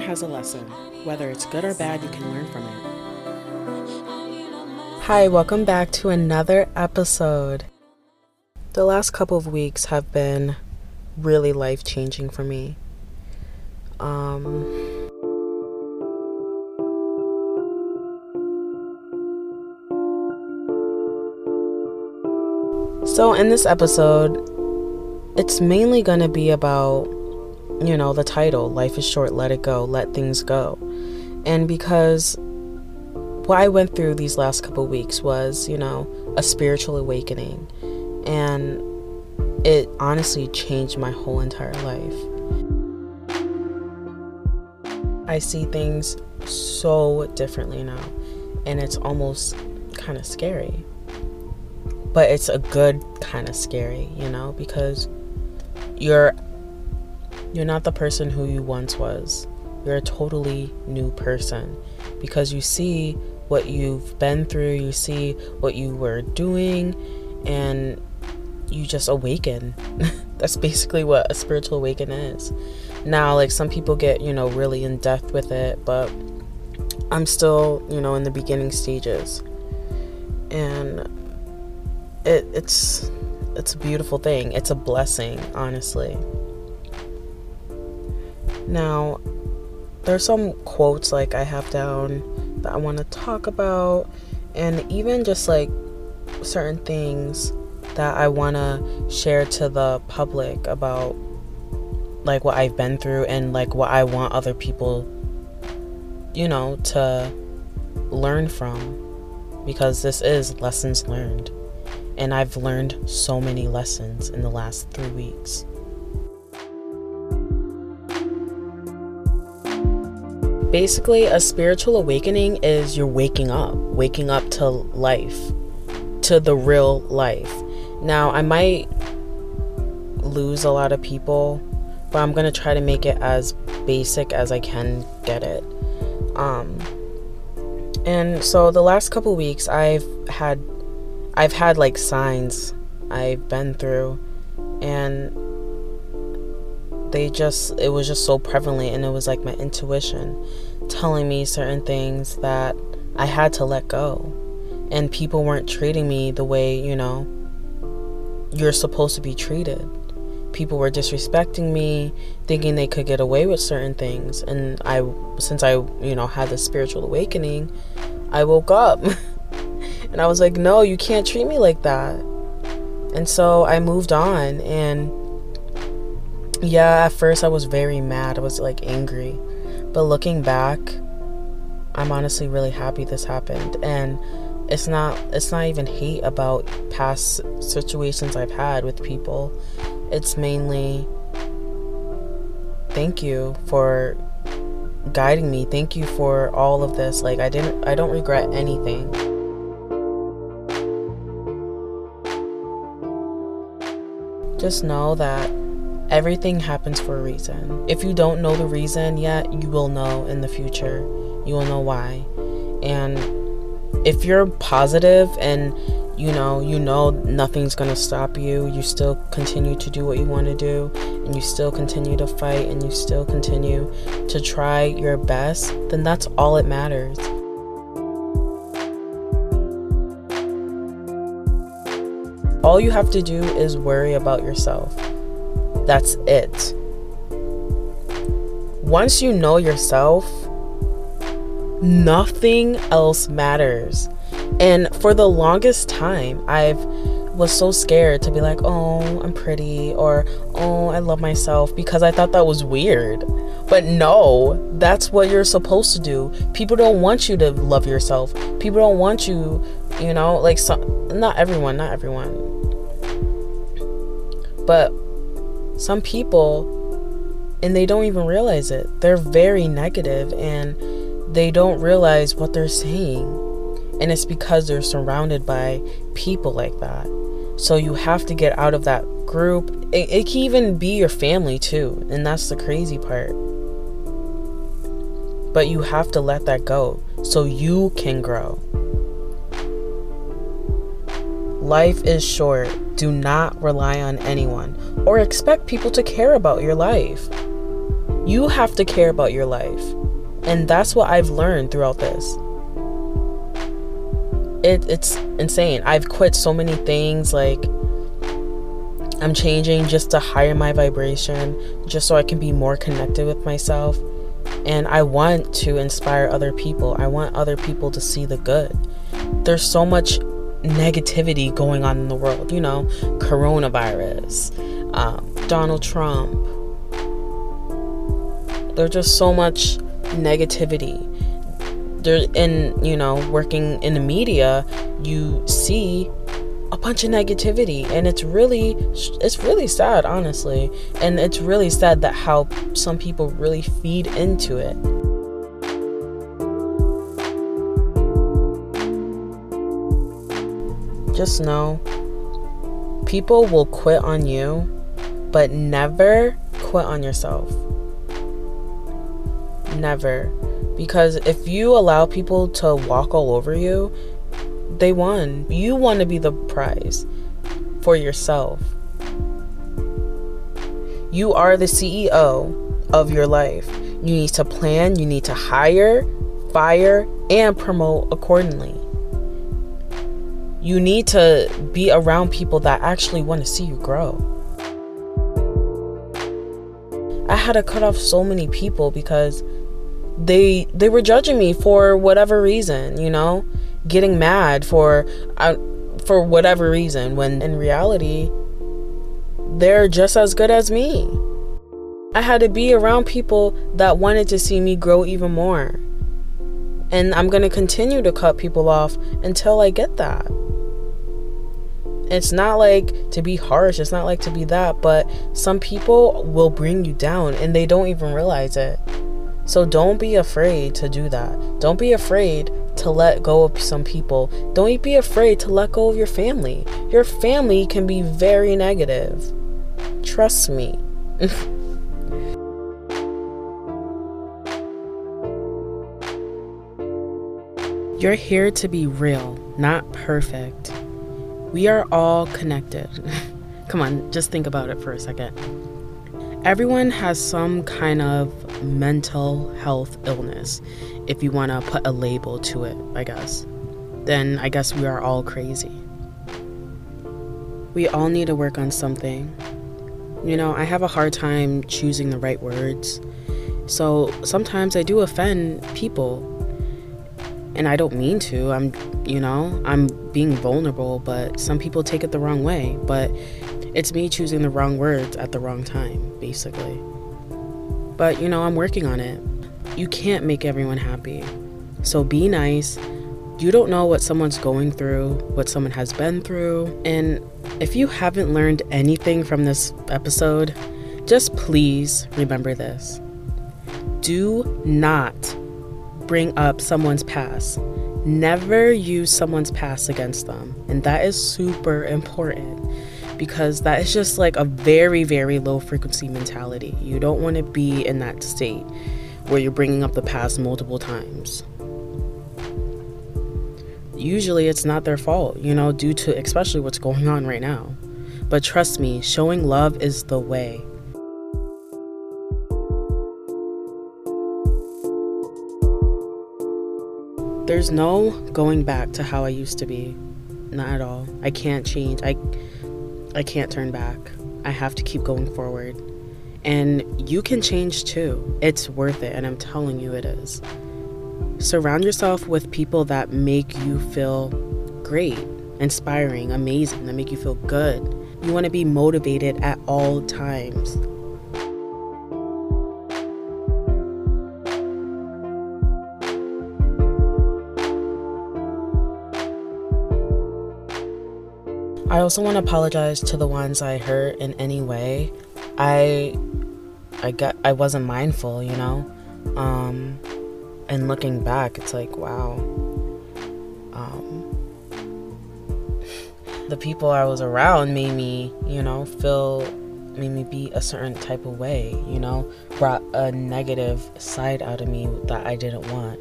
has a lesson. Whether it's good or bad, you can learn from it. Hi, welcome back to another episode. The last couple of weeks have been really life changing for me. Um, so, in this episode, it's mainly going to be about, you know, the title Life is Short, Let It Go, Let Things Go. And because what I went through these last couple weeks was, you know, a spiritual awakening. And it honestly changed my whole entire life. I see things so differently now, and it's almost kind of scary. But it's a good kind of scary, you know, because you're you're not the person who you once was. You're a totally new person because you see what you've been through, you see what you were doing, and you just awaken. That's basically what a spiritual awaken is. Now, like some people get, you know, really in depth with it, but I'm still, you know, in the beginning stages. And it it's it's a beautiful thing. It's a blessing, honestly. Now, there's some quotes like I have down that I want to talk about and even just like certain things that I want to share to the public about like what I've been through and like what I want other people you know to learn from because this is lessons learned and I've learned so many lessons in the last 3 weeks. Basically, a spiritual awakening is you're waking up, waking up to life, to the real life. Now, I might lose a lot of people, but I'm going to try to make it as basic as I can get it. Um and so the last couple weeks I've had I've had like signs I've been through and they just it was just so prevalent and it was like my intuition telling me certain things that I had to let go. And people weren't treating me the way, you know, you're supposed to be treated. People were disrespecting me, thinking they could get away with certain things. And I since I, you know, had the spiritual awakening, I woke up. and I was like, "No, you can't treat me like that." And so I moved on and yeah, at first I was very mad. I was like angry. But looking back, I'm honestly really happy this happened and it's not it's not even hate about past situations I've had with people. It's mainly thank you for guiding me. Thank you for all of this. Like I didn't I don't regret anything. Just know that Everything happens for a reason. If you don't know the reason yet, you will know in the future. You will know why. And if you're positive and you know, you know nothing's going to stop you, you still continue to do what you want to do and you still continue to fight and you still continue to try your best, then that's all it matters. All you have to do is worry about yourself. That's it. Once you know yourself, nothing else matters. And for the longest time, I've was so scared to be like, "Oh, I'm pretty," or "Oh, I love myself," because I thought that was weird. But no, that's what you're supposed to do. People don't want you to love yourself. People don't want you, you know, like some not everyone, not everyone. But some people and they don't even realize it. They're very negative and they don't realize what they're saying. And it's because they're surrounded by people like that. So you have to get out of that group. It, it can even be your family too. And that's the crazy part. But you have to let that go so you can grow. Life is short. Do not rely on anyone or expect people to care about your life. You have to care about your life. And that's what I've learned throughout this. It, it's insane. I've quit so many things like I'm changing just to higher my vibration, just so I can be more connected with myself. And I want to inspire other people. I want other people to see the good. There's so much negativity going on in the world, you know, coronavirus, um, Donald Trump. There's just so much negativity. There, and you know, working in the media, you see a bunch of negativity and it's really it's really sad honestly and it's really sad that how some people really feed into it just know people will quit on you but never quit on yourself never because if you allow people to walk all over you they won. You want to be the prize for yourself. You are the CEO of your life. You need to plan, you need to hire, fire, and promote accordingly. You need to be around people that actually want to see you grow. I had to cut off so many people because they they were judging me for whatever reason, you know? getting mad for uh, for whatever reason when in reality they're just as good as me. I had to be around people that wanted to see me grow even more. And I'm going to continue to cut people off until I get that. It's not like to be harsh, it's not like to be that, but some people will bring you down and they don't even realize it. So don't be afraid to do that. Don't be afraid to let go of some people. Don't be afraid to let go of your family. Your family can be very negative. Trust me. You're here to be real, not perfect. We are all connected. Come on, just think about it for a second. Everyone has some kind of mental health illness if you want to put a label to it, I guess, then I guess we are all crazy. We all need to work on something. You know, I have a hard time choosing the right words. So sometimes I do offend people. And I don't mean to. I'm, you know, I'm being vulnerable, but some people take it the wrong way. But it's me choosing the wrong words at the wrong time, basically. But, you know, I'm working on it you can't make everyone happy. So be nice. You don't know what someone's going through, what someone has been through. And if you haven't learned anything from this episode, just please remember this. Do not bring up someone's past. Never use someone's past against them. And that is super important because that is just like a very, very low frequency mentality. You don't want to be in that state where you're bringing up the past multiple times. Usually it's not their fault, you know, due to especially what's going on right now. But trust me, showing love is the way. There's no going back to how I used to be. Not at all. I can't change. I I can't turn back. I have to keep going forward. And you can change too. It's worth it, and I'm telling you it is. Surround yourself with people that make you feel great, inspiring, amazing, that make you feel good. You want to be motivated at all times. Also want to apologize to the ones I hurt in any way. I I got I wasn't mindful, you know. Um, and looking back, it's like wow. Um, the people I was around made me, you know, feel made me be a certain type of way, you know, brought a negative side out of me that I didn't want.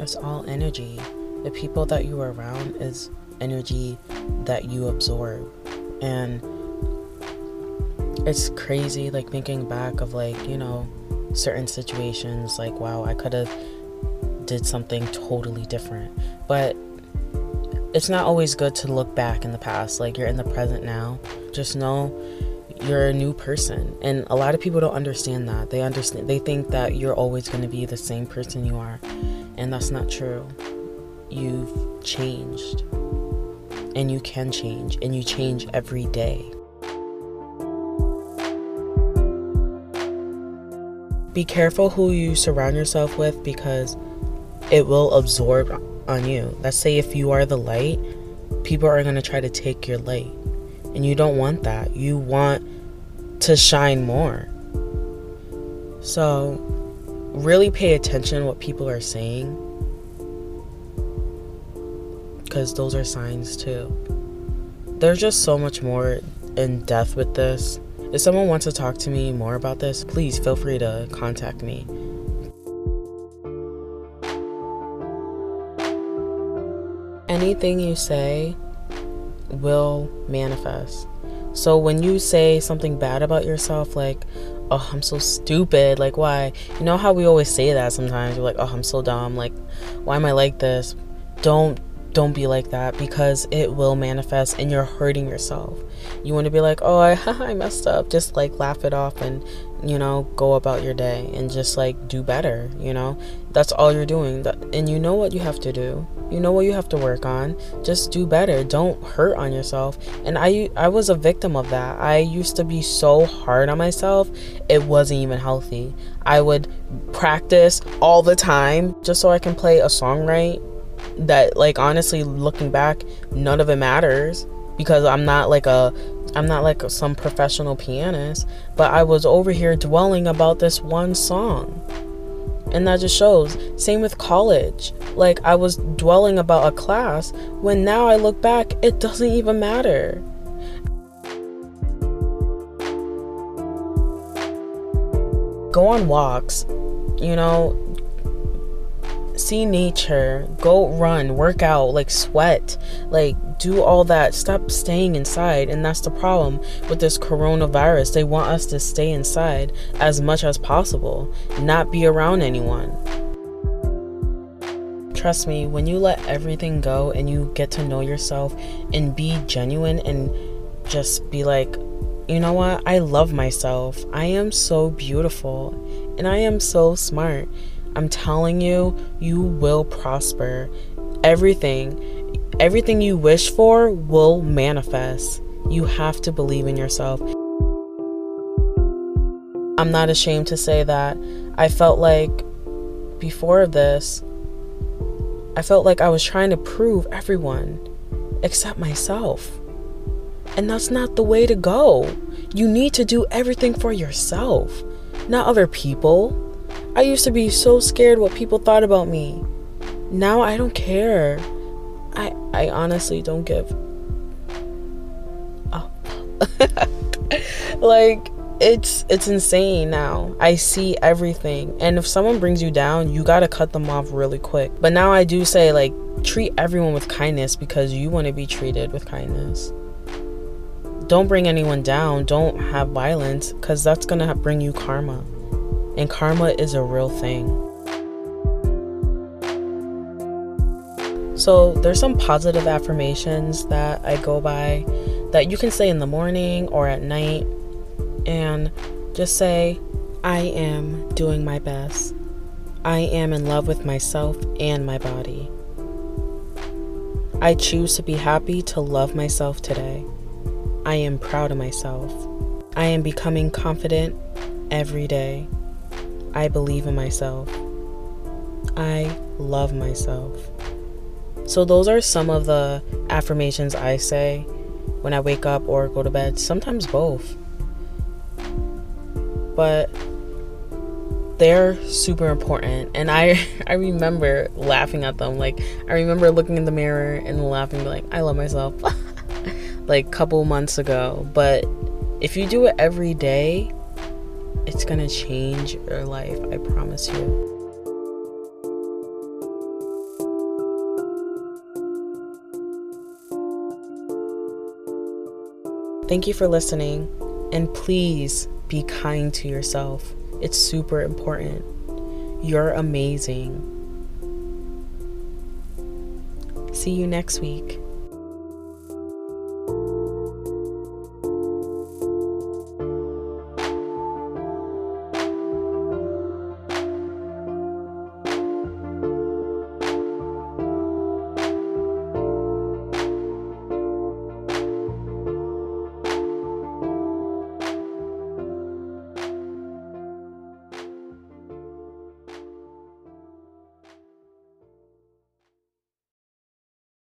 It's all energy. The people that you are around is energy that you absorb. And it's crazy like thinking back of like you know certain situations like wow i could have did something totally different. But it's not always good to look back in the past like you're in the present now. Just know you're a new person. And a lot of people don't understand that. They understand they think that you're always going to be the same person you are. And that's not true you've changed. And you can change and you change every day. Be careful who you surround yourself with because it will absorb on you. Let's say if you are the light people are going to try to take your light. And you don't want that. You want to shine more. So, really pay attention what people are saying because those are signs too. There's just so much more in depth with this. If someone wants to talk to me more about this, please feel free to contact me. Anything you say will manifest. So when you say something bad about yourself, like, oh, I'm so stupid, like, why? You know how we always say that sometimes? We're like, oh, I'm so dumb, like, why am I like this? Don't don't be like that because it will manifest and you're hurting yourself. You want to be like, oh, I, I messed up. Just like laugh it off and, you know, go about your day and just like do better, you know? That's all you're doing. And you know what you have to do. You know what you have to work on. Just do better. Don't hurt on yourself. And I I was a victim of that. I used to be so hard on myself. It wasn't even healthy. I would practice all the time just so I can play a song right that like honestly looking back none of it matters because I'm not like a I'm not like some professional pianist, but I was over here dwelling about this one song. And that just shows. Same with college. Like I was dwelling about a class when now I look back, it doesn't even matter. Go on walks. You know, see nature, go run, work out, like sweat, like do all that. Stop staying inside. And that's the problem with this coronavirus. They want us to stay inside as much as possible, not be around anyone. Trust me, when you let everything go and you get to know yourself and be genuine and just be like, you know what? I love myself. I am so beautiful and I am so smart. I'm telling you, you will prosper. Everything, everything you wish for will manifest. You have to believe in yourself. I'm not ashamed to say that I felt like before this, I felt like I was trying to prove everyone except myself. And that's not the way to go. You need to do everything for yourself, not other people. I used to be so scared what people thought about me. Now I don't care. I I honestly don't give up. like it's it's insane now. I see everything. And if someone brings you down, you got to cut them off really quick. But now I do say like treat everyone with kindness because you want to be treated with kindness. Don't bring anyone down. Don't have violence cuz that's going to bring you karma. And karma is a real thing. So, there's some positive affirmations that I go by that you can say in the morning or at night and just say, I am doing my best. I am in love with myself and my body. I choose to be happy to love myself today. I am proud of myself. I am becoming confident every day. I believe in myself. I love myself. So, those are some of the affirmations I say when I wake up or go to bed, sometimes both. But they're super important and I I remember laughing at them. Like I remember looking in the mirror and laughing like I love myself. like a couple months ago, but if you do it every day, it's gonna change your life, I promise you. Thank you for listening. And please be kind to yourself. It's super important. You're amazing. See you next week.